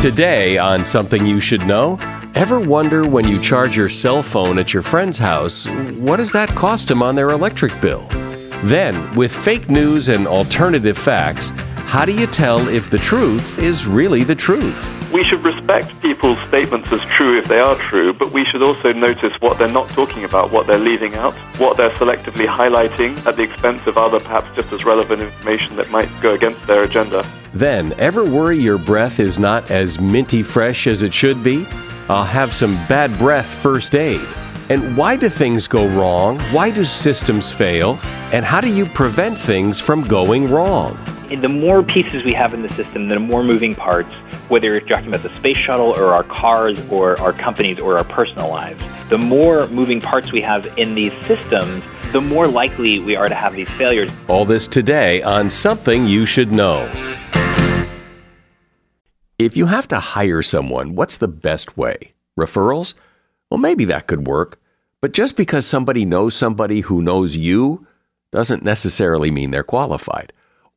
Today, on Something You Should Know, ever wonder when you charge your cell phone at your friend's house, what does that cost them on their electric bill? Then, with fake news and alternative facts, how do you tell if the truth is really the truth? We should respect people's statements as true if they are true, but we should also notice what they're not talking about, what they're leaving out, what they're selectively highlighting at the expense of other, perhaps just as relevant information that might go against their agenda. Then, ever worry your breath is not as minty fresh as it should be? I'll have some bad breath first aid. And why do things go wrong? Why do systems fail? And how do you prevent things from going wrong? The more pieces we have in the system, the more moving parts, whether you're talking about the space shuttle or our cars or our companies or our personal lives, the more moving parts we have in these systems, the more likely we are to have these failures. All this today on Something You Should Know. If you have to hire someone, what's the best way? Referrals? Well, maybe that could work. But just because somebody knows somebody who knows you doesn't necessarily mean they're qualified.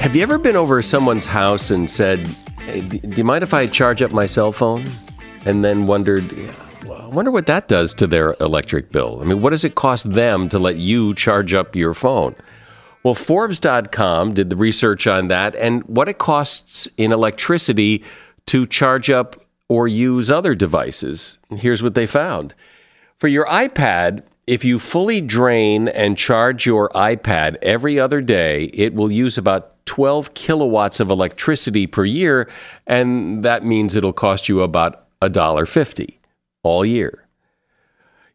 Have you ever been over someone's house and said, hey, Do you mind if I charge up my cell phone? And then wondered, I wonder what that does to their electric bill. I mean, what does it cost them to let you charge up your phone? Well, Forbes.com did the research on that and what it costs in electricity to charge up or use other devices. here's what they found. For your iPad, if you fully drain and charge your iPad every other day, it will use about 12 kilowatts of electricity per year, and that means it'll cost you about $1.50 all year.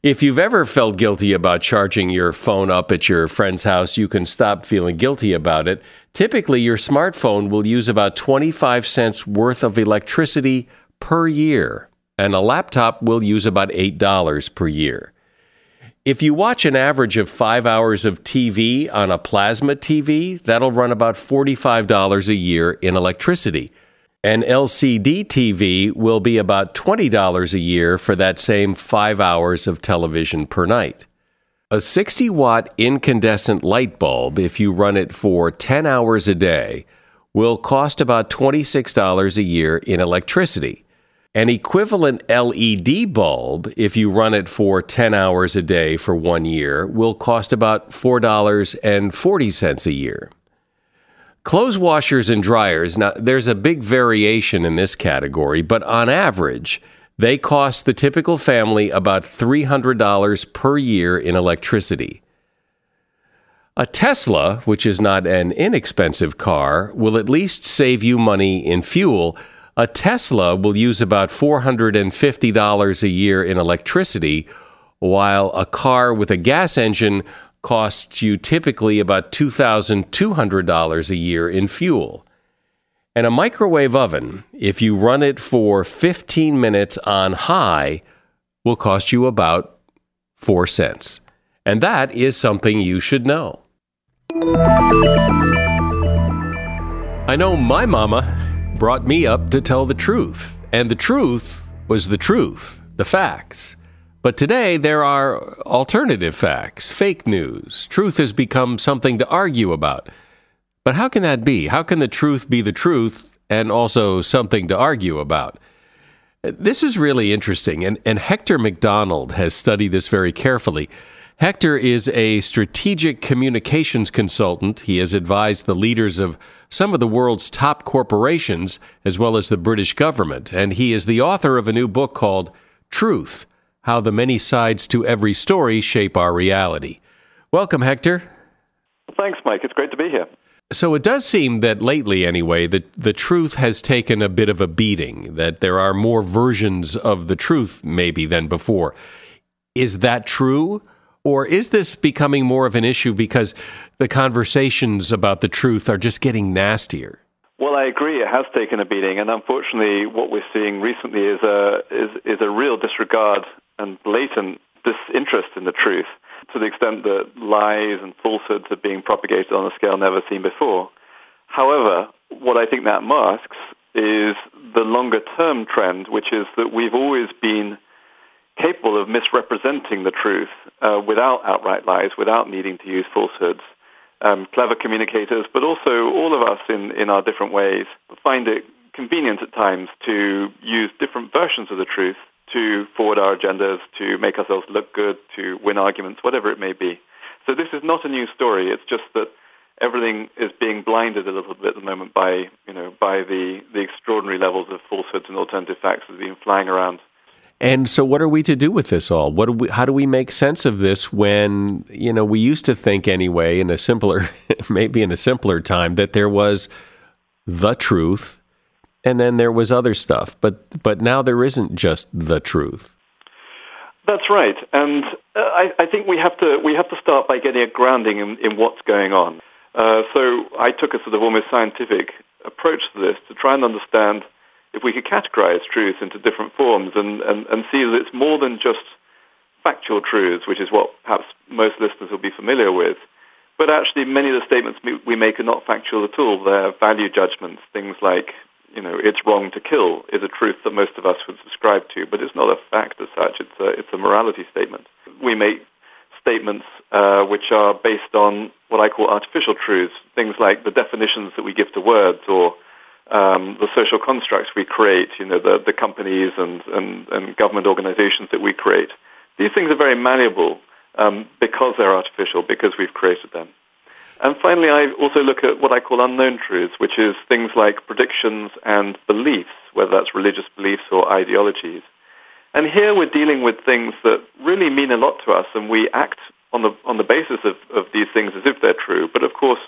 If you've ever felt guilty about charging your phone up at your friend's house, you can stop feeling guilty about it. Typically, your smartphone will use about 25 cents worth of electricity per year, and a laptop will use about $8 per year. If you watch an average of five hours of TV on a plasma TV, that'll run about $45 a year in electricity. An LCD TV will be about $20 a year for that same five hours of television per night. A 60 watt incandescent light bulb, if you run it for 10 hours a day, will cost about $26 a year in electricity. An equivalent LED bulb, if you run it for 10 hours a day for one year, will cost about $4.40 a year. Clothes washers and dryers, now there's a big variation in this category, but on average, they cost the typical family about $300 per year in electricity. A Tesla, which is not an inexpensive car, will at least save you money in fuel. A Tesla will use about $450 a year in electricity, while a car with a gas engine costs you typically about $2,200 a year in fuel. And a microwave oven, if you run it for 15 minutes on high, will cost you about 4 cents. And that is something you should know. I know my mama brought me up to tell the truth, and the truth was the truth, the facts. But today there are alternative facts, fake news. Truth has become something to argue about. But how can that be? How can the truth be the truth and also something to argue about? This is really interesting, and, and Hector MacDonald has studied this very carefully. Hector is a strategic communications consultant. He has advised the leaders of some of the world's top corporations, as well as the British government, and he is the author of a new book called Truth How the Many Sides to Every Story Shape Our Reality. Welcome, Hector. Thanks, Mike. It's great to be here. So it does seem that lately, anyway, that the truth has taken a bit of a beating, that there are more versions of the truth, maybe, than before. Is that true? Or is this becoming more of an issue because the conversations about the truth are just getting nastier? Well, I agree. It has taken a beating, and unfortunately, what we're seeing recently is a is, is a real disregard and blatant disinterest in the truth, to the extent that lies and falsehoods are being propagated on a scale never seen before. However, what I think that masks is the longer term trend, which is that we've always been capable of misrepresenting the truth uh, without outright lies, without needing to use falsehoods. Um, clever communicators, but also all of us in, in our different ways find it convenient at times to use different versions of the truth to forward our agendas, to make ourselves look good, to win arguments, whatever it may be. So this is not a new story. It's just that everything is being blinded a little bit at the moment by, you know, by the, the extraordinary levels of falsehoods and alternative facts that have been flying around. And so, what are we to do with this all? What do we, how do we make sense of this when you know we used to think anyway in a simpler, maybe in a simpler time that there was the truth, and then there was other stuff, but but now there isn't just the truth. That's right, and uh, I, I, think we have to we have to start by getting a grounding in, in what's going on. Uh, so I took a sort of almost scientific approach to this to try and understand if we could categorize truth into different forms and, and, and see that it's more than just factual truths, which is what perhaps most listeners will be familiar with, but actually many of the statements we make are not factual at all. They're value judgments, things like, you know, it's wrong to kill is a truth that most of us would subscribe to, but it's not a fact as such. It's a, it's a morality statement. We make statements uh, which are based on what I call artificial truths, things like the definitions that we give to words or um, the social constructs we create, you know, the, the companies and, and, and government organizations that we create. These things are very malleable um, because they're artificial, because we've created them. And finally, I also look at what I call unknown truths, which is things like predictions and beliefs, whether that's religious beliefs or ideologies. And here we're dealing with things that really mean a lot to us, and we act on the, on the basis of, of these things as if they're true. But of course,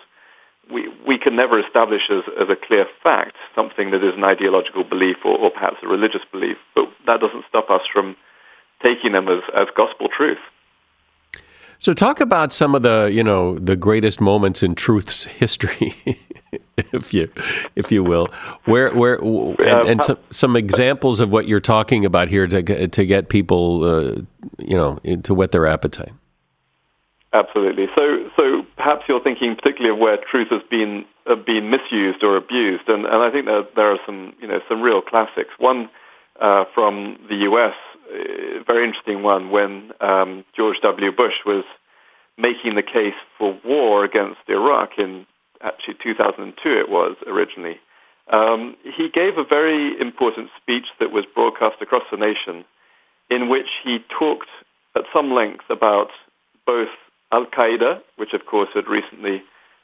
we, we can never establish as, as a clear fact something that is an ideological belief or, or perhaps a religious belief, but that doesn't stop us from taking them as, as gospel truth. So talk about some of the, you know, the greatest moments in truth's history, if you, if you will, where, where, and, and some, some examples of what you're talking about here to to get people, uh, you know, to whet their appetite. Absolutely. So, so perhaps you're thinking particularly of where truth has been uh, been misused or abused, and, and I think that there are some you know some real classics. One uh, from the U.S., uh, very interesting one when um, George W. Bush was making the case for war against Iraq in actually 2002 it was originally. Um, he gave a very important speech that was broadcast across the nation, in which he talked at some length about both Al Qaeda, which of course had recently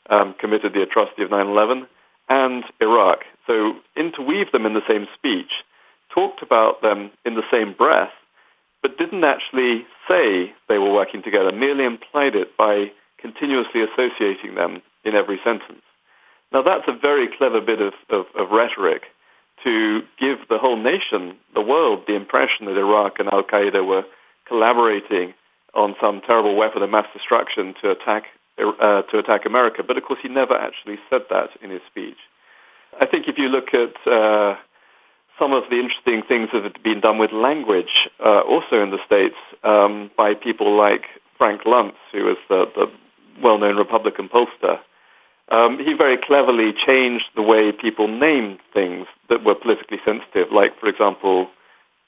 um, committed the atrocity of 9 11, and Iraq. So interweave them in the same speech, talked about them in the same breath, but didn't actually say they were working together, merely implied it by continuously associating them in every sentence. Now, that's a very clever bit of, of, of rhetoric to give the whole nation, the world, the impression that Iraq and Al Qaeda were collaborating on some terrible weapon of mass destruction to attack uh, to attack America. But of course, he never actually said that in his speech. I think if you look at uh, some of the interesting things that have been done with language, uh, also in the states, um, by people like Frank Luntz, who is the, the well-known Republican pollster. Um, he very cleverly changed the way people named things that were politically sensitive, like, for example,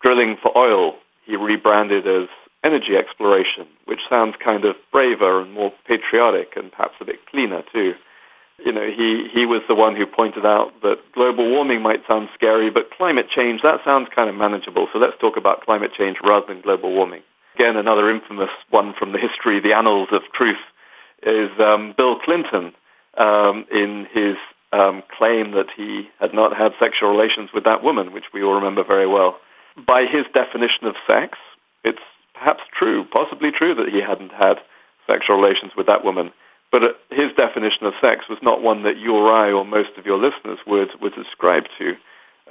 drilling for oil. He rebranded as energy exploration, which sounds kind of braver and more patriotic and perhaps a bit cleaner too. You know, he, he was the one who pointed out that global warming might sound scary, but climate change, that sounds kind of manageable. So let's talk about climate change rather than global warming. Again, another infamous one from the history, the annals of truth, is um, Bill Clinton um, in his um, claim that he had not had sexual relations with that woman, which we all remember very well. By his definition of sex, it's perhaps true, possibly true that he hadn't had sexual relations with that woman. But uh, his definition of sex was not one that you or I or most of your listeners would, would ascribe to.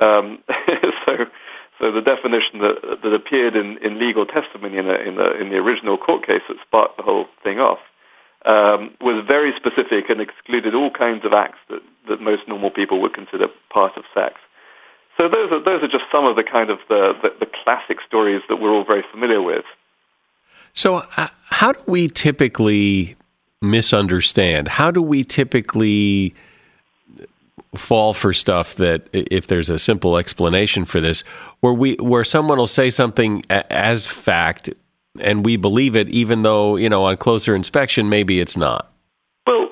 Um, so, so the definition that, that appeared in, in legal testimony in, a, in, the, in the original court case that sparked the whole thing off um, was very specific and excluded all kinds of acts that, that most normal people would consider part of sex. So those are, those are just some of the kind of the, the, the classic stories that we're all very familiar with. So, uh, how do we typically misunderstand? How do we typically fall for stuff that, if there's a simple explanation for this, where we where someone will say something as fact and we believe it, even though you know on closer inspection maybe it's not? Well,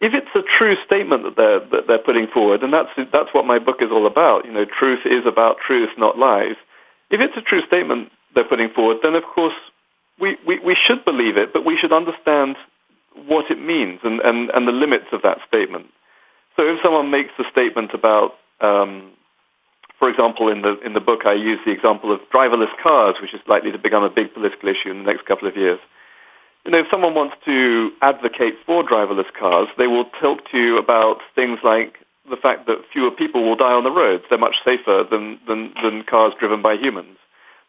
if it's a true statement that they're that they're putting forward, and that's that's what my book is all about. You know, truth is about truth, not lies. If it's a true statement they're putting forward, then of course we, we, we should believe it, but we should understand what it means and, and, and the limits of that statement. So if someone makes a statement about, um, for example, in the, in the book I use the example of driverless cars, which is likely to become a big political issue in the next couple of years you know, if someone wants to advocate for driverless cars, they will talk to you about things like the fact that fewer people will die on the roads. They're much safer than, than, than cars driven by humans.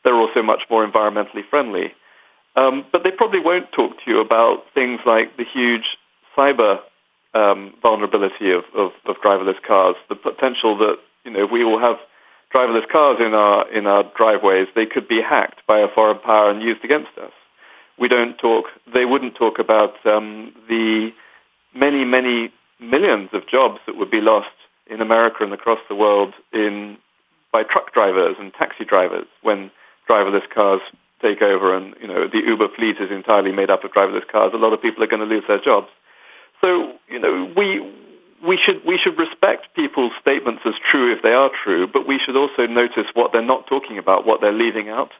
They're also much more environmentally friendly. Um, but they probably won't talk to you about things like the huge cyber um, vulnerability of, of, of driverless cars, the potential that, you know, if we will have driverless cars in our, in our driveways, they could be hacked by a foreign power and used against us we don't talk, they wouldn't talk about um, the many, many millions of jobs that would be lost in America and across the world in, by truck drivers and taxi drivers when driverless cars take over and you know the Uber fleet is entirely made up of driverless cars. A lot of people are going to lose their jobs. So you know we we should we should respect people's statements as true if they are true, but we should also notice what they're not talking about, what they're leaving out,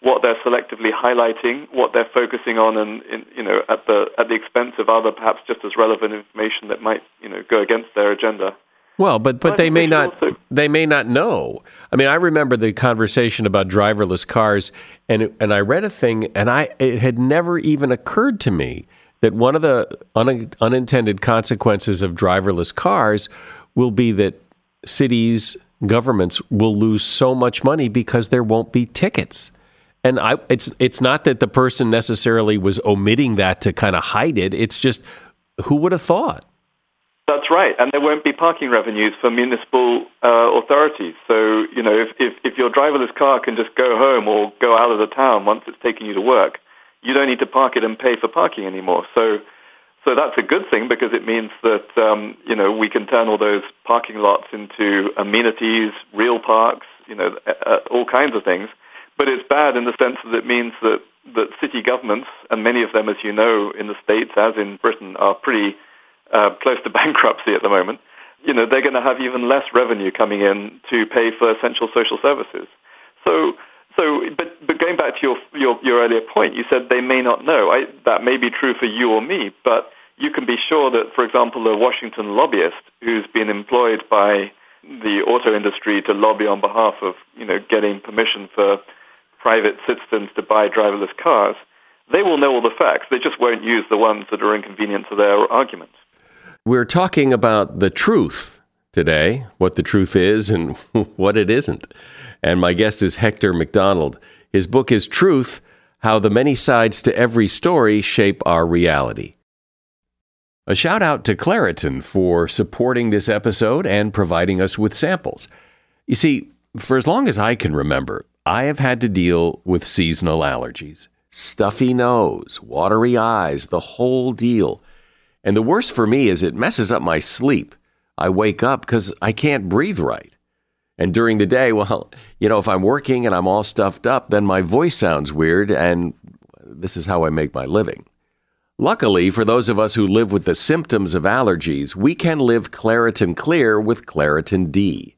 what they're selectively highlighting, what they're focusing on, and in, you know at the at the expense of other perhaps just as relevant information that might you know go against their agenda. Well, but but they may not also, they may not know. I mean, I remember the conversation about driverless cars, and and I read a thing, and I it had never even occurred to me that one of the un, unintended consequences of driverless cars will be that cities governments will lose so much money because there won't be tickets. And I, it's it's not that the person necessarily was omitting that to kind of hide it. It's just who would have thought? That's right, and there won't be parking revenues for municipal uh, authorities. So you know, if, if if your driverless car can just go home or go out of the town once it's taking you to work, you don't need to park it and pay for parking anymore. So. So that's a good thing because it means that um, you know we can turn all those parking lots into amenities, real parks, you know, uh, all kinds of things. But it's bad in the sense that it means that, that city governments, and many of them, as you know, in the States, as in Britain, are pretty uh, close to bankruptcy at the moment, you know, they're going to have even less revenue coming in to pay for essential social services. So, so, but, but going back to your, your, your earlier point, you said they may not know. I, that may be true for you or me, but you can be sure that, for example, a Washington lobbyist who's been employed by the auto industry to lobby on behalf of, you know, getting permission for private citizens to buy driverless cars, they will know all the facts. They just won't use the ones that are inconvenient to their argument. We're talking about the truth today, what the truth is and what it isn't. And my guest is Hector MacDonald. His book is Truth How the Many Sides to Every Story Shape Our Reality. A shout out to Claritin for supporting this episode and providing us with samples. You see, for as long as I can remember, I have had to deal with seasonal allergies stuffy nose, watery eyes, the whole deal. And the worst for me is it messes up my sleep. I wake up because I can't breathe right. And during the day, well, you know, if I'm working and I'm all stuffed up, then my voice sounds weird, and this is how I make my living. Luckily, for those of us who live with the symptoms of allergies, we can live Claritin Clear with Claritin D.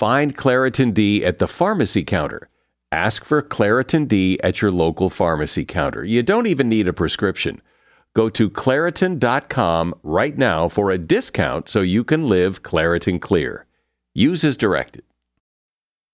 Find Claritin D at the pharmacy counter. Ask for Claritin D at your local pharmacy counter. You don't even need a prescription. Go to Claritin.com right now for a discount so you can live Claritin Clear. Use as directed.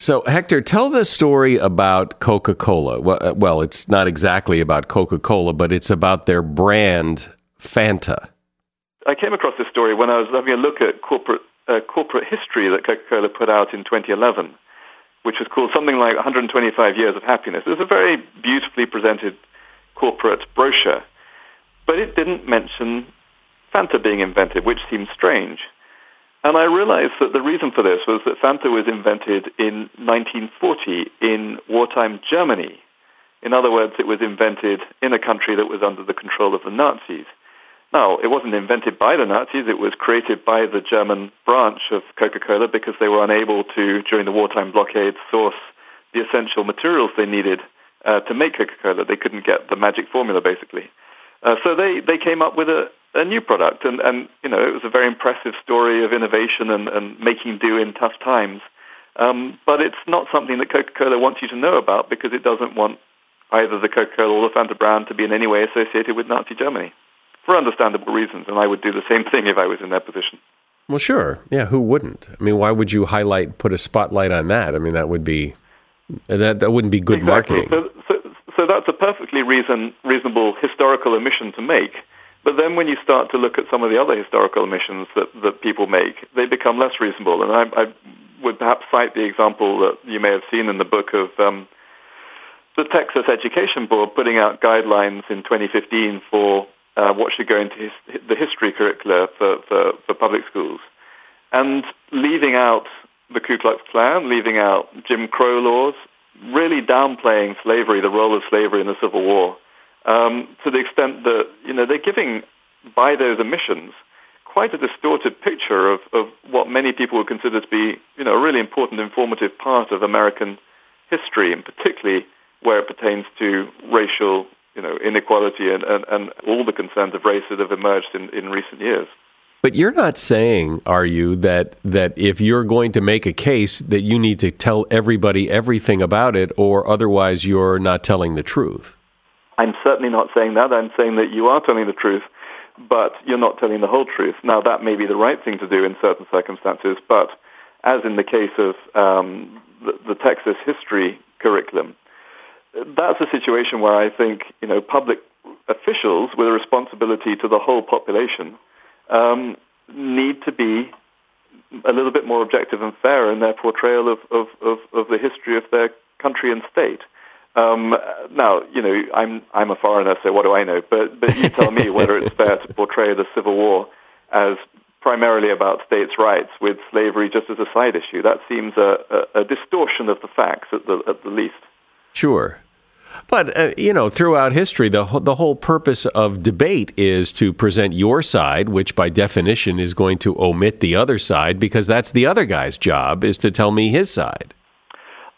So, Hector, tell the story about Coca Cola. Well, uh, well, it's not exactly about Coca Cola, but it's about their brand, Fanta. I came across this story when I was having a look at corporate, uh, corporate history that Coca Cola put out in 2011, which was called something like 125 Years of Happiness. It was a very beautifully presented corporate brochure, but it didn't mention Fanta being invented, which seemed strange. And I realized that the reason for this was that Fanta was invented in 1940 in wartime Germany. In other words, it was invented in a country that was under the control of the Nazis. Now, it wasn't invented by the Nazis. It was created by the German branch of Coca-Cola because they were unable to, during the wartime blockade, source the essential materials they needed uh, to make Coca-Cola. They couldn't get the magic formula, basically. Uh, so they, they came up with a, a new product. And, and, you know, it was a very impressive story of innovation and, and making do in tough times. Um, but it's not something that Coca-Cola wants you to know about because it doesn't want either the Coca-Cola or the Fanta brand to be in any way associated with Nazi Germany for understandable reasons. And I would do the same thing if I was in their position. Well, sure. Yeah, who wouldn't? I mean, why would you highlight, put a spotlight on that? I mean, that would be that that wouldn't be good exactly. marketing. So, so, so that's a perfectly reason, reasonable historical omission to make. But then when you start to look at some of the other historical omissions that, that people make, they become less reasonable. And I, I would perhaps cite the example that you may have seen in the book of um, the Texas Education Board putting out guidelines in 2015 for uh, what should go into his, the history curricula for, for, for public schools, and leaving out the Ku Klux Klan, leaving out Jim Crow laws, really downplaying slavery, the role of slavery in the Civil War um, to the extent that you know they're giving by those emissions quite a distorted picture of, of what many people would consider to be you know a really important informative part of American history, and particularly where it pertains to racial you know inequality and, and, and all the concerns of race that have emerged in, in recent years. But you're not saying, are you, that that if you're going to make a case that you need to tell everybody everything about it, or otherwise you're not telling the truth? I'm certainly not saying that. I'm saying that you are telling the truth, but you're not telling the whole truth. Now, that may be the right thing to do in certain circumstances, but as in the case of um, the, the Texas history curriculum, that's a situation where I think you know public officials with a responsibility to the whole population um, need to be a little bit more objective and fair in their portrayal of, of, of, of the history of their country and state. Um, now, you know, I'm I'm a foreigner, so what do I know? But but you tell me whether it's fair to portray the Civil War as primarily about states' rights with slavery just as a side issue. That seems a, a, a distortion of the facts at the at the least. Sure. But uh, you know, throughout history, the the whole purpose of debate is to present your side, which by definition is going to omit the other side, because that's the other guy's job is to tell me his side.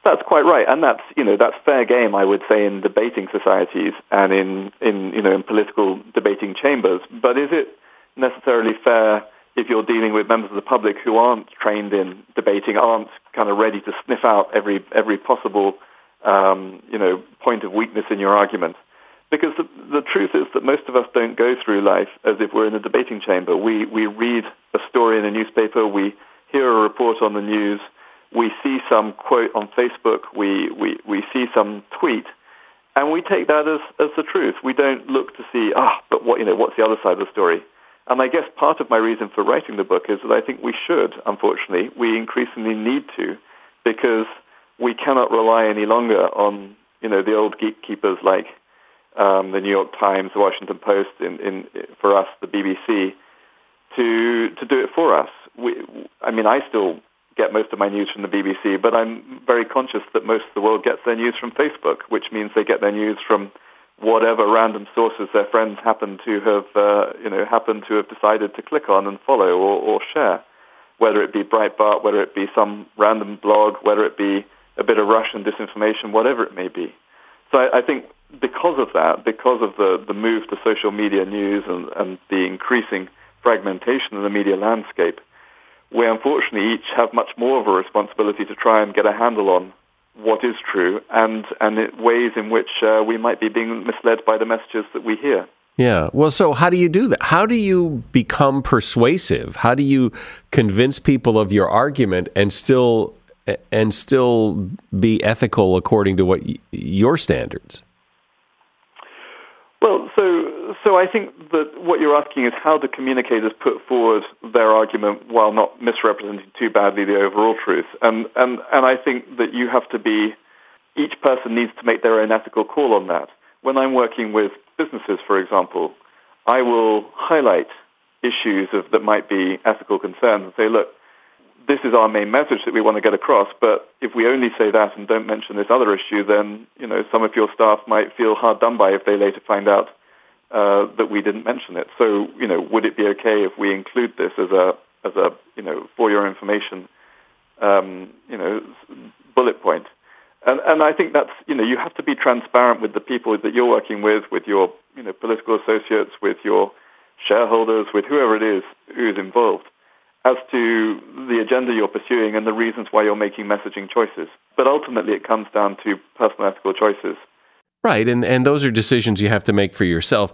That's quite right, and that's you know that's fair game, I would say, in debating societies and in in you know in political debating chambers. But is it necessarily fair if you're dealing with members of the public who aren't trained in debating, aren't kind of ready to sniff out every every possible um, you know point of weakness in your argument? Because the, the truth is that most of us don't go through life as if we're in a debating chamber. We we read a story in a newspaper, we hear a report on the news we see some quote on Facebook, we, we, we see some tweet, and we take that as, as the truth. We don't look to see, ah, but what, you know, what's the other side of the story? And I guess part of my reason for writing the book is that I think we should, unfortunately, we increasingly need to, because we cannot rely any longer on, you know, the old gatekeepers like um, the New York Times, the Washington Post, in, in, for us, the BBC, to, to do it for us. We, I mean, I still get most of my news from the BBC, but I'm very conscious that most of the world gets their news from Facebook, which means they get their news from whatever random sources their friends happen to have, uh, you know, happen to have decided to click on and follow or, or share, whether it be Breitbart, whether it be some random blog, whether it be a bit of Russian disinformation, whatever it may be. So I, I think because of that, because of the, the move to social media news and, and the increasing fragmentation of the media landscape, we unfortunately each have much more of a responsibility to try and get a handle on what is true and, and ways in which uh, we might be being misled by the messages that we hear. Yeah. Well, so how do you do that? How do you become persuasive? How do you convince people of your argument and still and still be ethical according to what y- your standards? Well, so so I think that what you're asking is how do communicators put forward their argument while not misrepresenting too badly the overall truth, and and and I think that you have to be each person needs to make their own ethical call on that. When I'm working with businesses, for example, I will highlight issues of, that might be ethical concerns and say, look, this is our main message that we want to get across. But if we only say that and don't mention this other issue, then you know some of your staff might feel hard done by if they later find out uh, that we didn't mention it. So you know, would it be okay if we include this as a as a you know for your information, um, you know, bullet point? And, and I think that's you know you have to be transparent with the people that you're working with, with your you know political associates, with your shareholders, with whoever it is who's involved as to the agenda you're pursuing and the reasons why you're making messaging choices. But ultimately, it comes down to personal ethical choices. Right, and, and those are decisions you have to make for yourself.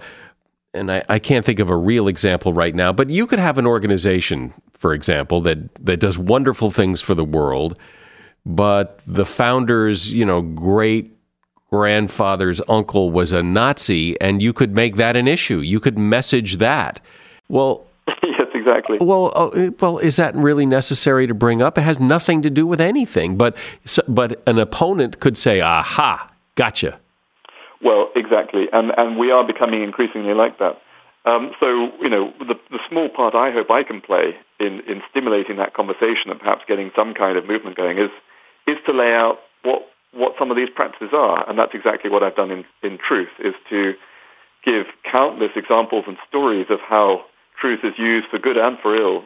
And I, I can't think of a real example right now, but you could have an organization, for example, that, that does wonderful things for the world, but the founder's, you know, great grandfather's uncle was a Nazi, and you could make that an issue. You could message that. Well, yes, exactly. Well, uh, well, is that really necessary to bring up? It has nothing to do with anything. But but an opponent could say, "Aha, gotcha." Well, exactly, and and we are becoming increasingly like that. Um, so you know, the the small part I hope I can play in in stimulating that conversation and perhaps getting some kind of movement going is is to lay out what what some of these practices are, and that's exactly what I've done in in truth is to give countless examples and stories of how truth is used for good and for ill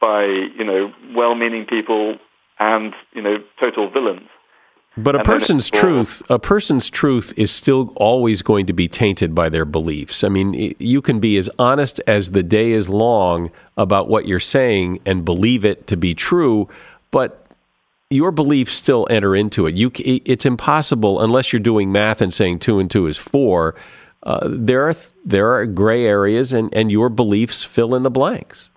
by, you know, well-meaning people and, you know, total villains. But a person's truth, a person's truth is still always going to be tainted by their beliefs. I mean, you can be as honest as the day is long about what you're saying and believe it to be true, but your beliefs still enter into it. You, it's impossible unless you're doing math and saying two and two is four uh, there are there are gray areas, and, and your beliefs fill in the blanks.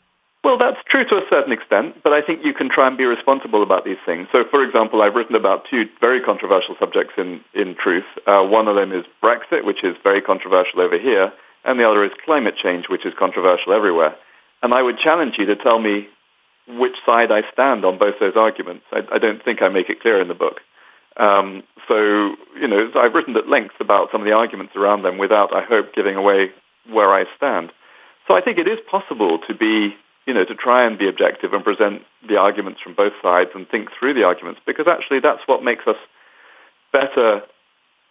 Well, that's true to a certain extent, but I think you can try and be responsible about these things. So, for example, I've written about two very controversial subjects in, in truth. Uh, one of them is Brexit, which is very controversial over here, and the other is climate change, which is controversial everywhere. And I would challenge you to tell me which side I stand on both those arguments. I, I don't think I make it clear in the book. Um, so, you know, I've written at length about some of the arguments around them without, I hope, giving away where I stand. So I think it is possible to be, you know, to try and be objective and present the arguments from both sides and think through the arguments because actually that's what makes us better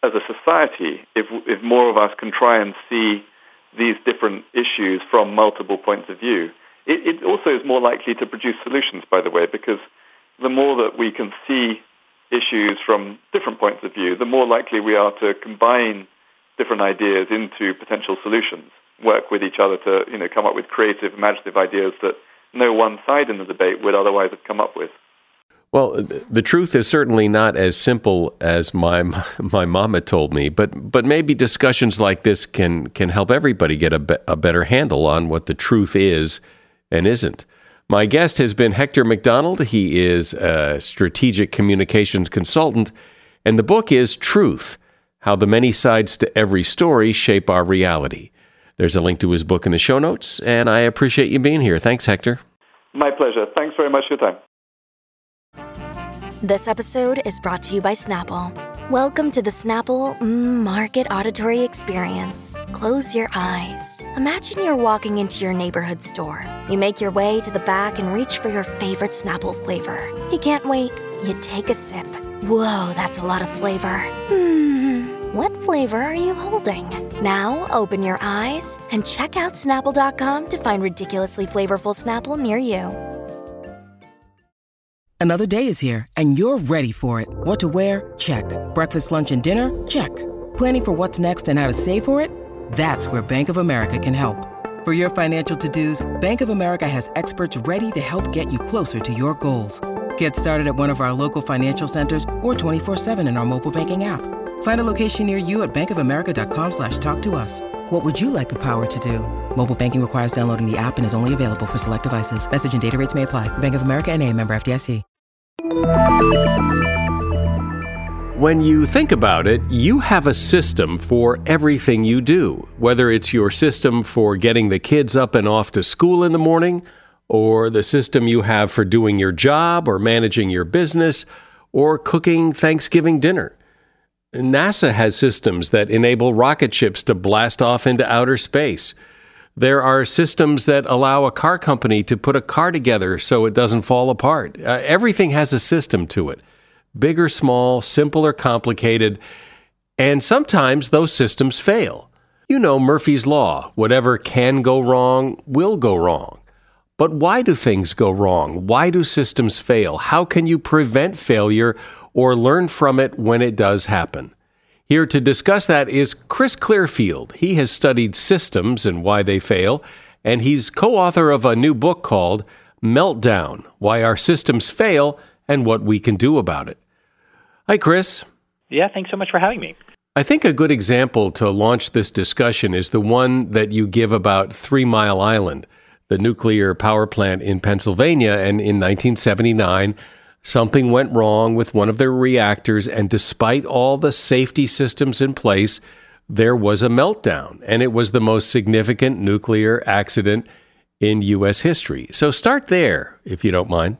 as a society if, if more of us can try and see these different issues from multiple points of view. It, it also is more likely to produce solutions, by the way, because the more that we can see issues from different points of view, the more likely we are to combine different ideas into potential solutions, work with each other to you know, come up with creative, imaginative ideas that no one side in the debate would otherwise have come up with. Well, the truth is certainly not as simple as my my mama told me, but but maybe discussions like this can can help everybody get a, be, a better handle on what the truth is and isn't. My guest has been Hector MacDonald. He is a strategic communications consultant, and the book is Truth How the Many Sides to Every Story Shape Our Reality. There's a link to his book in the show notes, and I appreciate you being here. Thanks, Hector. My pleasure. Thanks very much for your time. This episode is brought to you by Snapple. Welcome to the Snapple mm, Market Auditory Experience. Close your eyes. Imagine you're walking into your neighborhood store. You make your way to the back and reach for your favorite Snapple flavor. You can't wait. You take a sip. Whoa, that's a lot of flavor. Hmm, what flavor are you holding? Now open your eyes and check out Snapple.com to find ridiculously flavorful Snapple near you. Another day is here, and you're ready for it. What to wear? Check. Breakfast, lunch, and dinner? Check. Planning for what's next and how to save for it? That's where Bank of America can help. For your financial to-dos, Bank of America has experts ready to help get you closer to your goals. Get started at one of our local financial centers or 24-7 in our mobile banking app. Find a location near you at bankofamerica.com slash talk to us. What would you like the power to do? Mobile banking requires downloading the app and is only available for select devices. Message and data rates may apply. Bank of America and a member FDIC. When you think about it, you have a system for everything you do, whether it's your system for getting the kids up and off to school in the morning, or the system you have for doing your job, or managing your business, or cooking Thanksgiving dinner. NASA has systems that enable rocket ships to blast off into outer space. There are systems that allow a car company to put a car together so it doesn't fall apart. Uh, everything has a system to it big or small, simple or complicated, and sometimes those systems fail. You know Murphy's Law whatever can go wrong will go wrong. But why do things go wrong? Why do systems fail? How can you prevent failure or learn from it when it does happen? Here to discuss that is Chris Clearfield. He has studied systems and why they fail, and he's co author of a new book called Meltdown Why Our Systems Fail and What We Can Do About It. Hi, Chris. Yeah, thanks so much for having me. I think a good example to launch this discussion is the one that you give about Three Mile Island, the nuclear power plant in Pennsylvania. And in 1979, something went wrong with one of their reactors. And despite all the safety systems in place, there was a meltdown. And it was the most significant nuclear accident in U.S. history. So start there, if you don't mind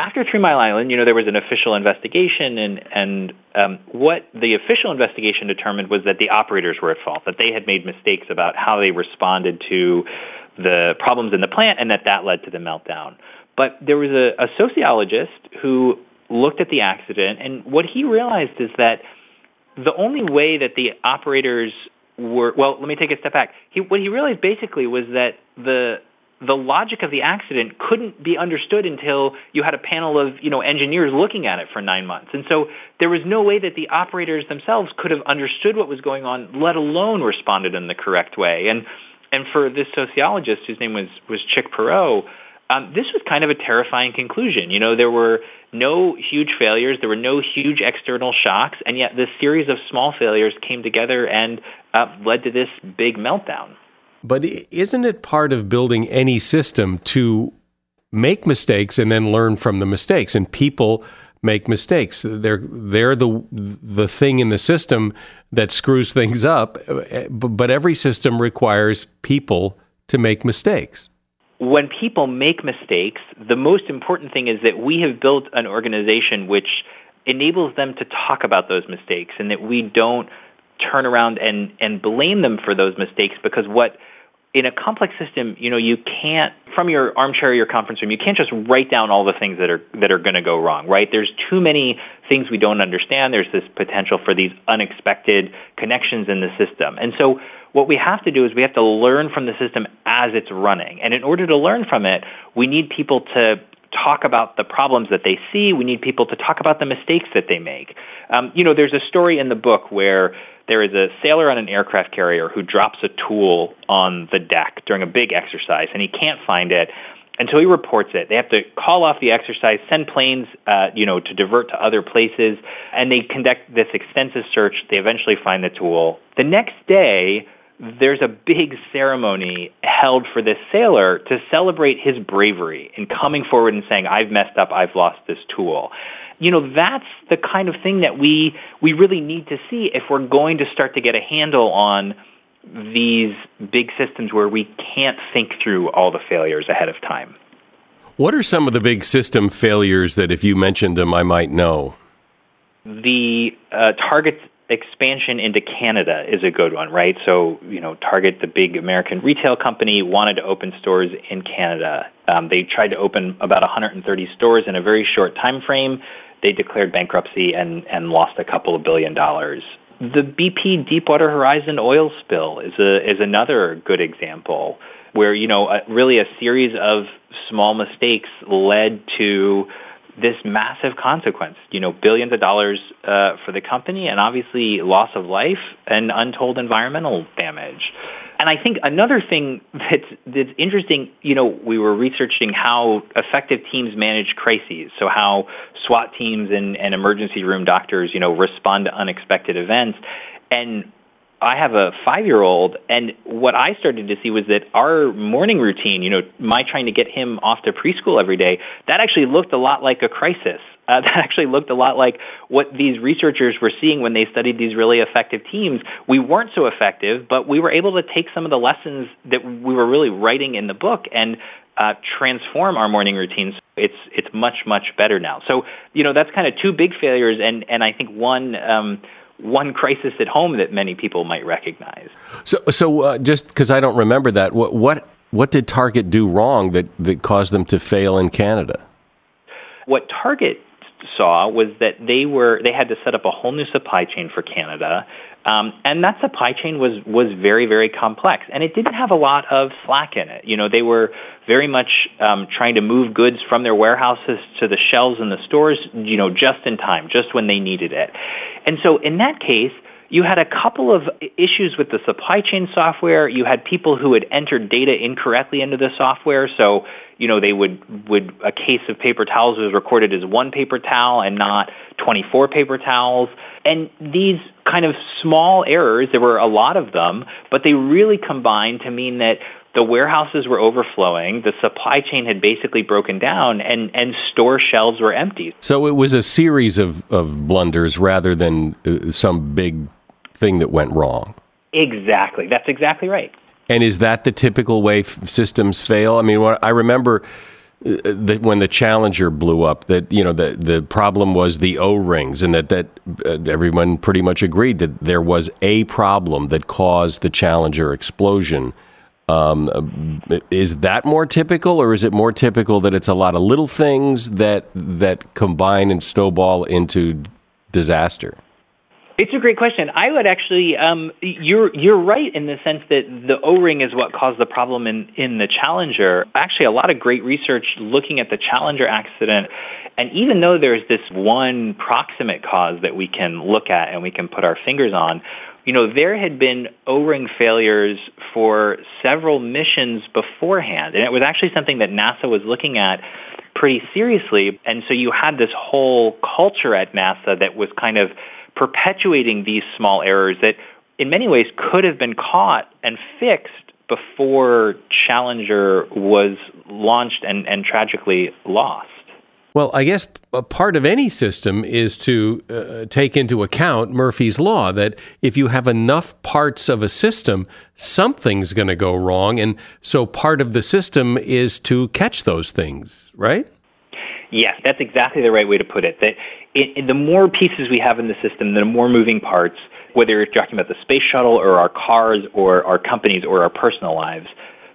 after Three Mile Island, you know, there was an official investigation, and and um, what the official investigation determined was that the operators were at fault, that they had made mistakes about how they responded to the problems in the plant, and that that led to the meltdown. But there was a, a sociologist who looked at the accident, and what he realized is that the only way that the operators were well, let me take a step back. He, what he realized basically was that the the logic of the accident couldn't be understood until you had a panel of you know engineers looking at it for nine months and so there was no way that the operators themselves could have understood what was going on let alone responded in the correct way and and for this sociologist whose name was was Chick Perrow um, this was kind of a terrifying conclusion. You know, there were no huge failures, there were no huge external shocks, and yet this series of small failures came together and uh, led to this big meltdown. But isn't it part of building any system to make mistakes and then learn from the mistakes? And people make mistakes. They're they're the the thing in the system that screws things up. But every system requires people to make mistakes. When people make mistakes, the most important thing is that we have built an organization which enables them to talk about those mistakes and that we don't turn around and, and blame them for those mistakes because what in a complex system, you know, you can't from your armchair or your conference room, you can't just write down all the things that are that are going to go wrong, right? There's too many things we don't understand. There's this potential for these unexpected connections in the system. And so what we have to do is we have to learn from the system as it's running. And in order to learn from it, we need people to talk about the problems that they see. We need people to talk about the mistakes that they make. Um, you know, there's a story in the book where there is a sailor on an aircraft carrier who drops a tool on the deck during a big exercise, and he can't find it until he reports it. They have to call off the exercise, send planes, uh, you know, to divert to other places, and they conduct this extensive search. They eventually find the tool. The next day, there's a big ceremony held for this sailor to celebrate his bravery in coming forward and saying, I've messed up, I've lost this tool. You know, that's the kind of thing that we, we really need to see if we're going to start to get a handle on these big systems where we can't think through all the failures ahead of time. What are some of the big system failures that if you mentioned them, I might know? The uh, target expansion into Canada is a good one, right? So, you know, Target, the big American retail company, wanted to open stores in Canada. Um, they tried to open about 130 stores in a very short time frame. They declared bankruptcy and, and lost a couple of billion dollars. The BP Deepwater Horizon oil spill is a is another good example where you know a, really a series of small mistakes led to this massive consequence, you know, billions of dollars uh, for the company and obviously loss of life and untold environmental damage. And I think another thing that's, that's interesting, you know, we were researching how effective teams manage crises. So how SWAT teams and, and emergency room doctors, you know, respond to unexpected events. And I have a five-year-old, and what I started to see was that our morning routine, you know, my trying to get him off to preschool every day, that actually looked a lot like a crisis. Uh, that actually looked a lot like what these researchers were seeing when they studied these really effective teams. We weren't so effective, but we were able to take some of the lessons that we were really writing in the book and uh, transform our morning routines. It's it's much much better now. So you know that's kind of two big failures, and and I think one. Um, one crisis at home that many people might recognize. So, so uh, just because I don't remember that, what, what what did Target do wrong that, that caused them to fail in Canada? What Target saw was that they were they had to set up a whole new supply chain for Canada. Um, and that supply chain was was very very complex, and it didn't have a lot of slack in it. You know, they were very much um, trying to move goods from their warehouses to the shelves in the stores. You know, just in time, just when they needed it. And so, in that case, you had a couple of issues with the supply chain software. You had people who had entered data incorrectly into the software. So, you know, they would, would a case of paper towels was recorded as one paper towel and not 24 paper towels. And these kind of small errors, there were a lot of them, but they really combined to mean that the warehouses were overflowing, the supply chain had basically broken down, and, and store shelves were empty. So it was a series of, of blunders rather than uh, some big thing that went wrong. Exactly. That's exactly right. And is that the typical way f- systems fail? I mean, I remember uh, that when the Challenger blew up, that you know the the problem was the O rings, and that that uh, everyone pretty much agreed that there was a problem that caused the Challenger explosion. Um, is that more typical, or is it more typical that it's a lot of little things that that combine and snowball into disaster? It's a great question. I would actually, um, you're you're right in the sense that the O-ring is what caused the problem in in the Challenger. Actually, a lot of great research looking at the Challenger accident, and even though there's this one proximate cause that we can look at and we can put our fingers on, you know, there had been O-ring failures for several missions beforehand, and it was actually something that NASA was looking at pretty seriously. And so you had this whole culture at NASA that was kind of perpetuating these small errors that in many ways could have been caught and fixed before Challenger was launched and, and tragically lost. Well, I guess a part of any system is to uh, take into account Murphy's Law that if you have enough parts of a system, something's going to go wrong. And so part of the system is to catch those things, right? Yes, that's exactly the right way to put it. That it, the more pieces we have in the system, the more moving parts, whether you're talking about the space shuttle or our cars or our companies or our personal lives,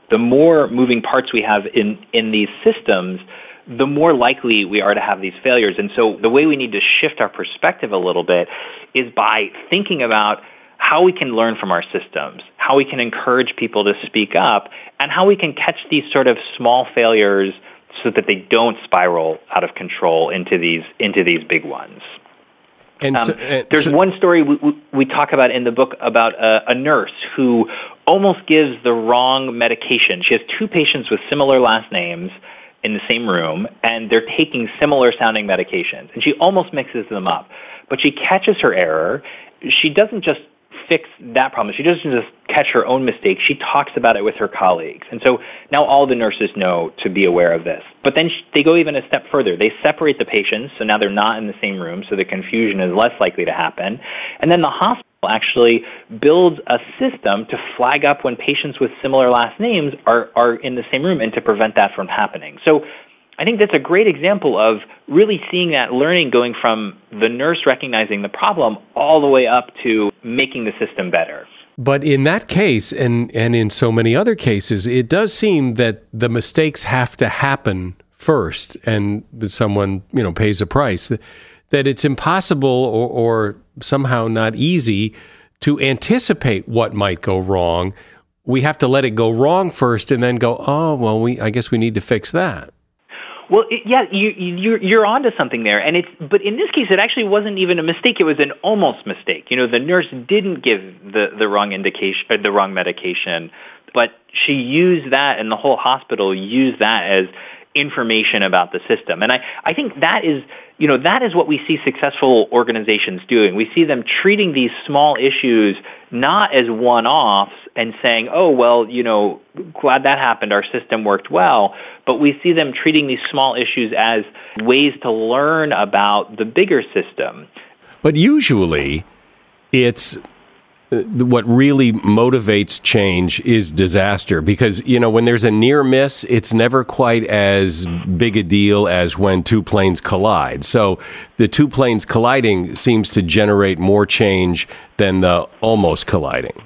the more moving parts we have in, in these systems, the more likely we are to have these failures. And so the way we need to shift our perspective a little bit is by thinking about how we can learn from our systems, how we can encourage people to speak up, and how we can catch these sort of small failures so that they don't spiral out of control into these into these big ones. And so, um, there's so, one story we, we, we, talk about in the book about a, a, nurse who almost gives the wrong medication. She has two patients with similar last names in the same room, and they're taking similar sounding medications, and she almost mixes them up. But she catches her error. She doesn't just fix that problem. She doesn't just catch her own mistake. She talks about it with her colleagues. And so now all the nurses know to be aware of this. But then they go even a step further. They separate the patients, so now they're not in the same room, so the confusion is less likely to happen. And then the hospital actually builds a system to flag up when patients with similar last names are, are in the same room and to prevent that from happening. So I think that's a great example of really seeing that learning going from the nurse recognizing the problem all the way up to making the system better. But in that case, and, and in so many other cases, it does seem that the mistakes have to happen first and someone you know pays a price that it's impossible or, or somehow not easy to anticipate what might go wrong we have to let it go wrong first and then go oh well we i guess we need to fix that well, it, yeah, you, you, you're onto something there, and it's. But in this case, it actually wasn't even a mistake; it was an almost mistake. You know, the nurse didn't give the the wrong indication, or the wrong medication, but she used that, and the whole hospital used that as information about the system. And I, I think that is, you know, that is what we see successful organizations doing. We see them treating these small issues not as one-offs and saying, oh, well, you know, glad that happened. Our system worked well. But we see them treating these small issues as ways to learn about the bigger system. But usually it's Uh, what really motivates change is disaster because you know when there's a near miss it's never quite as big a deal as when two planes collide so the two planes colliding seems to generate more change than the almost colliding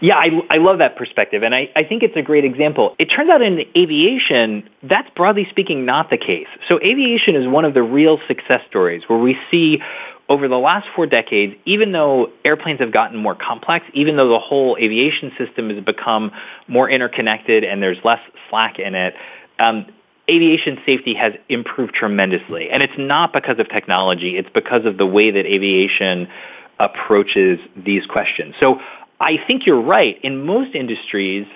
yeah, I, I love that perspective, and I, I think it's a great example. It turns out in aviation, that's broadly speaking not the case. So aviation is one of the real success stories where we see over the last four decades, even though airplanes have gotten more complex, even though the whole aviation system has become more interconnected and there's less slack in it, um, aviation safety has improved tremendously. And it's not because of technology, it's because of the way that aviation approaches these questions. So I think you're right. In most industries,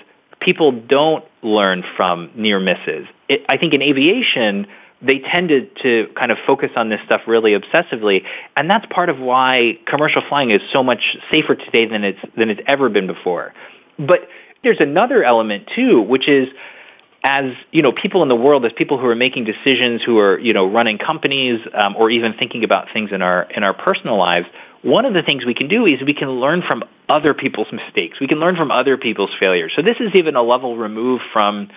people don't learn from near misses. It, I think in aviation, they tended to kind of focus on this stuff really obsessively, and that's part of why commercial flying is so much safer today than it's than it's ever been before. But there's another element too, which is as you know, people in the world, as people who are making decisions, who are you know running companies, um, or even thinking about things in our in our personal lives. One of the things we can do is we can learn from other people's mistakes. We can learn from other people's failures. So this is even a level removed from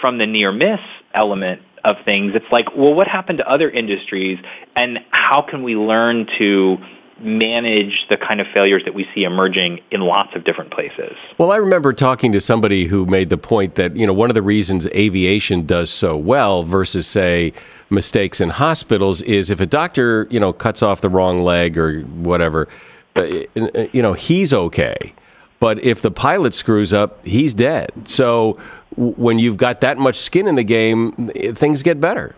from the near miss element of things. It's like, well, what happened to other industries, and how can we learn to manage the kind of failures that we see emerging in lots of different places. Well, I remember talking to somebody who made the point that, you know, one of the reasons aviation does so well versus say mistakes in hospitals is if a doctor, you know, cuts off the wrong leg or whatever, uh, you know, he's okay. But if the pilot screws up, he's dead. So when you've got that much skin in the game, things get better.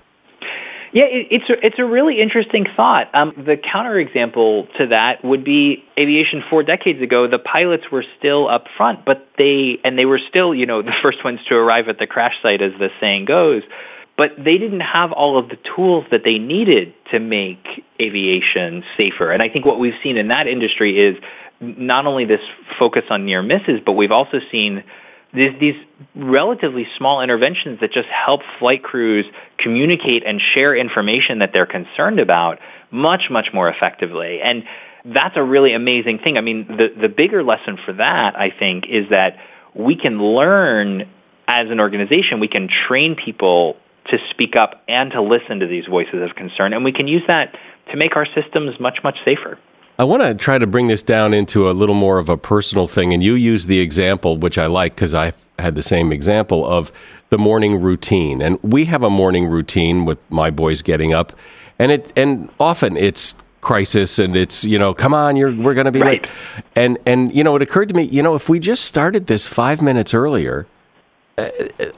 Yeah, it, it's a, it's a really interesting thought. Um, the counterexample to that would be aviation four decades ago. The pilots were still up front, but they and they were still, you know, the first ones to arrive at the crash site, as the saying goes. But they didn't have all of the tools that they needed to make aviation safer. And I think what we've seen in that industry is not only this focus on near misses, but we've also seen these, these relatively small interventions that just help flight crews communicate and share information that they're concerned about much, much more effectively. And that's a really amazing thing. I mean, the, the bigger lesson for that, I think, is that we can learn as an organization, we can train people to speak up and to listen to these voices of concern. And we can use that to make our systems much, much safer. I want to try to bring this down into a little more of a personal thing. And you use the example, which I like because I had the same example of the morning routine. And we have a morning routine with my boys getting up. And it and often it's crisis and it's you know come on you're we're going to be right. late and and you know it occurred to me you know if we just started this 5 minutes earlier uh,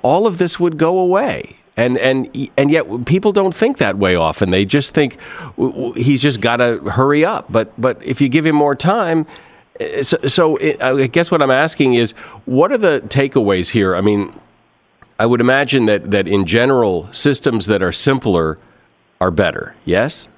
all of this would go away and and and yet people don't think that way often. They just think he's just got to hurry up. But but if you give him more time, eh, so, so it, I guess what I'm asking is, what are the takeaways here? I mean, I would imagine that that in general, systems that are simpler are better. Yes.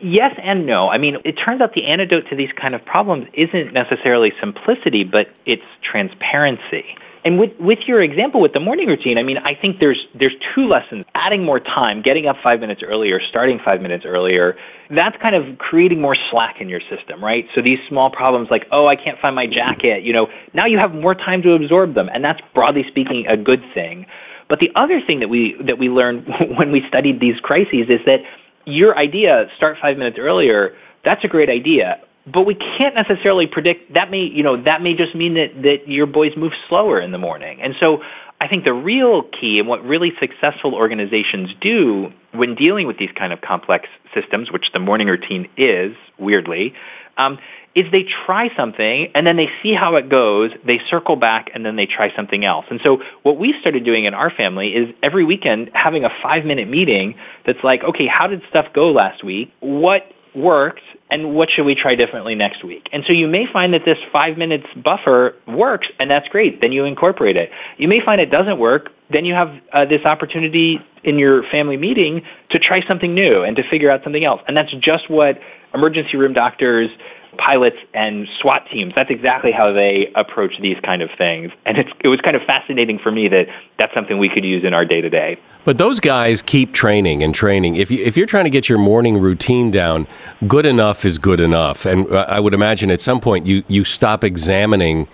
Yes and no. I mean, it turns out the antidote to these kind of problems isn't necessarily simplicity, but it's transparency. And with, with your example with the morning routine, I mean, I think there's, there's two lessons. Adding more time, getting up five minutes earlier, starting five minutes earlier, that's kind of creating more slack in your system, right? So these small problems like, oh, I can't find my jacket, you know, now you have more time to absorb them. And that's broadly speaking a good thing. But the other thing that we, that we learned when we studied these crises is that your idea, start five minutes earlier, that's a great idea but we can't necessarily predict that may you know that may just mean that that your boys move slower in the morning and so i think the real key and what really successful organizations do when dealing with these kind of complex systems which the morning routine is weirdly um, is they try something and then they see how it goes, they circle back and then they try something else. And so what we started doing in our family is every weekend having a five minute meeting that's like, okay, how did stuff go last week? What worked and what should we try differently next week? And so you may find that this five minutes buffer works and that's great. Then you incorporate it. You may find it doesn't work. Then you have uh, this opportunity in your family meeting to try something new and to figure out something else. And that's just what emergency room doctors, pilots and SWAT teams. That's exactly how they approach these kind of things. And it was kind of fascinating for me that that's something we could use in our day to day. But those guys keep training and training. If, you, if you're trying to get your morning routine down, good enough is good enough. And I would imagine at some point you, you stop examining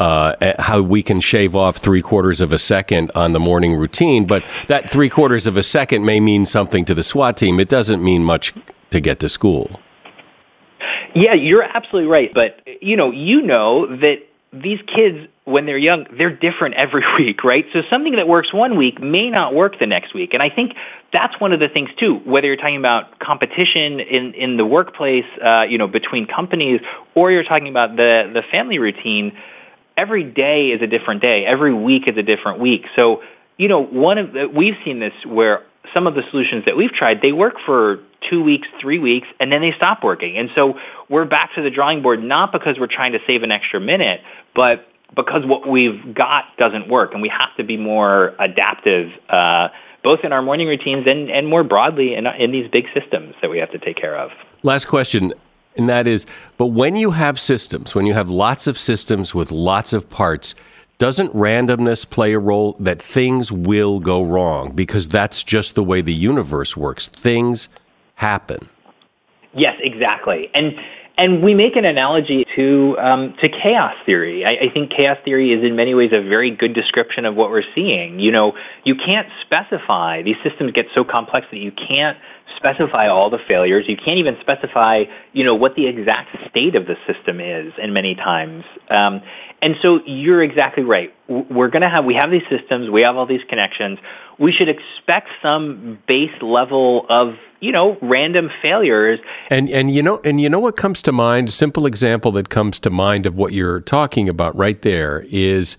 uh, how we can shave off three quarters of a second on the morning routine. But that three quarters of a second may mean something to the SWAT team. It doesn't mean much to get to school. Yeah, you're absolutely right. But, you know, you know that these kids, when they're young, they're different every week, right? So something that works one week may not work the next week. And I think that's one of the things too, whether you're talking about competition in, in the workplace, uh, you know, between companies, or you're talking about the, the family routine, every day is a different day. Every week is a different week. So, you know, one of the, we've seen this where some of the solutions that we've tried, they work for two weeks, three weeks, and then they stop working. And so we're back to the drawing board, not because we're trying to save an extra minute, but because what we've got doesn't work. And we have to be more adaptive, uh, both in our morning routines and, and more broadly in, in these big systems that we have to take care of. Last question. And that is, but when you have systems, when you have lots of systems with lots of parts, doesn't randomness play a role that things will go wrong? Because that's just the way the universe works. Things happen. Yes, exactly. And and we make an analogy to um, to chaos theory. I, I, think chaos theory is in many ways a very good description of what we're seeing. You know, you can't specify these systems get so complex that you can't specify all the failures. You can't even specify, you know, what the exact state of the system is. In many times, um, and so you're exactly right. We're going to have we have these systems. We have all these connections. We should expect some base level of you know, random failures. And and you know and you know what comes to mind, a simple example that comes to mind of what you're talking about right there is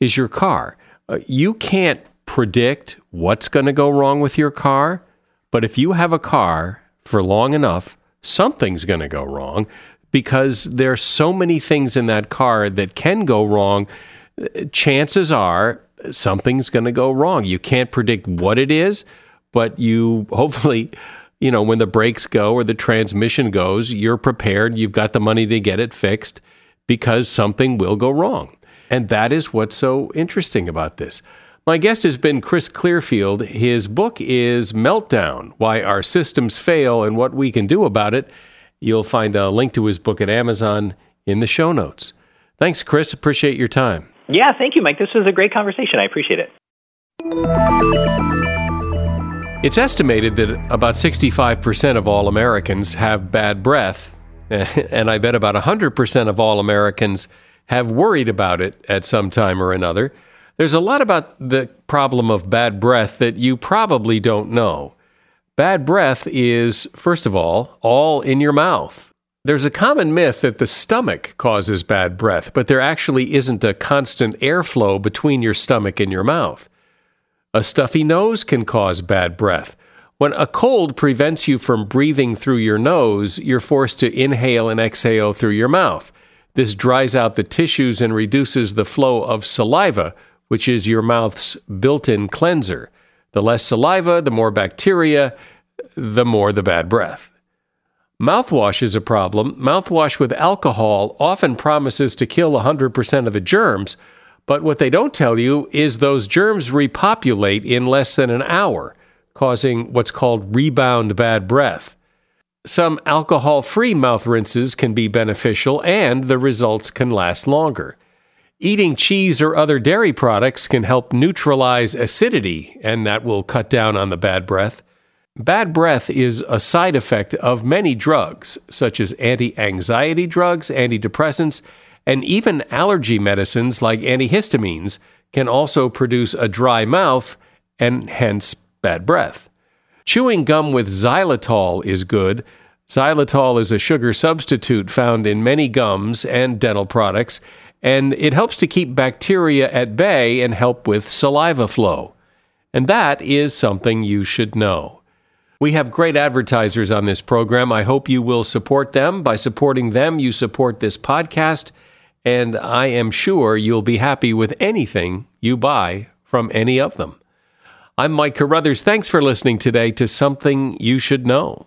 is your car. Uh, you can't predict what's going to go wrong with your car, but if you have a car for long enough, something's going to go wrong because there's so many things in that car that can go wrong. Chances are something's going to go wrong. You can't predict what it is, but you hopefully you know, when the brakes go or the transmission goes, you're prepared. You've got the money to get it fixed because something will go wrong. And that is what's so interesting about this. My guest has been Chris Clearfield. His book is Meltdown Why Our Systems Fail and What We Can Do About It. You'll find a link to his book at Amazon in the show notes. Thanks, Chris. Appreciate your time. Yeah, thank you, Mike. This was a great conversation. I appreciate it. It's estimated that about 65% of all Americans have bad breath, and I bet about 100% of all Americans have worried about it at some time or another. There's a lot about the problem of bad breath that you probably don't know. Bad breath is, first of all, all in your mouth. There's a common myth that the stomach causes bad breath, but there actually isn't a constant airflow between your stomach and your mouth. A stuffy nose can cause bad breath. When a cold prevents you from breathing through your nose, you're forced to inhale and exhale through your mouth. This dries out the tissues and reduces the flow of saliva, which is your mouth's built in cleanser. The less saliva, the more bacteria, the more the bad breath. Mouthwash is a problem. Mouthwash with alcohol often promises to kill 100% of the germs, but what they don't tell you is those germs repopulate in less than an hour, causing what's called rebound bad breath. Some alcohol free mouth rinses can be beneficial and the results can last longer. Eating cheese or other dairy products can help neutralize acidity, and that will cut down on the bad breath. Bad breath is a side effect of many drugs, such as anti anxiety drugs, antidepressants, and even allergy medicines like antihistamines can also produce a dry mouth and hence bad breath. Chewing gum with xylitol is good. Xylitol is a sugar substitute found in many gums and dental products, and it helps to keep bacteria at bay and help with saliva flow. And that is something you should know. We have great advertisers on this program. I hope you will support them. By supporting them, you support this podcast and I am sure you'll be happy with anything you buy from any of them. I'm Mike Carruthers. Thanks for listening today to Something You Should Know.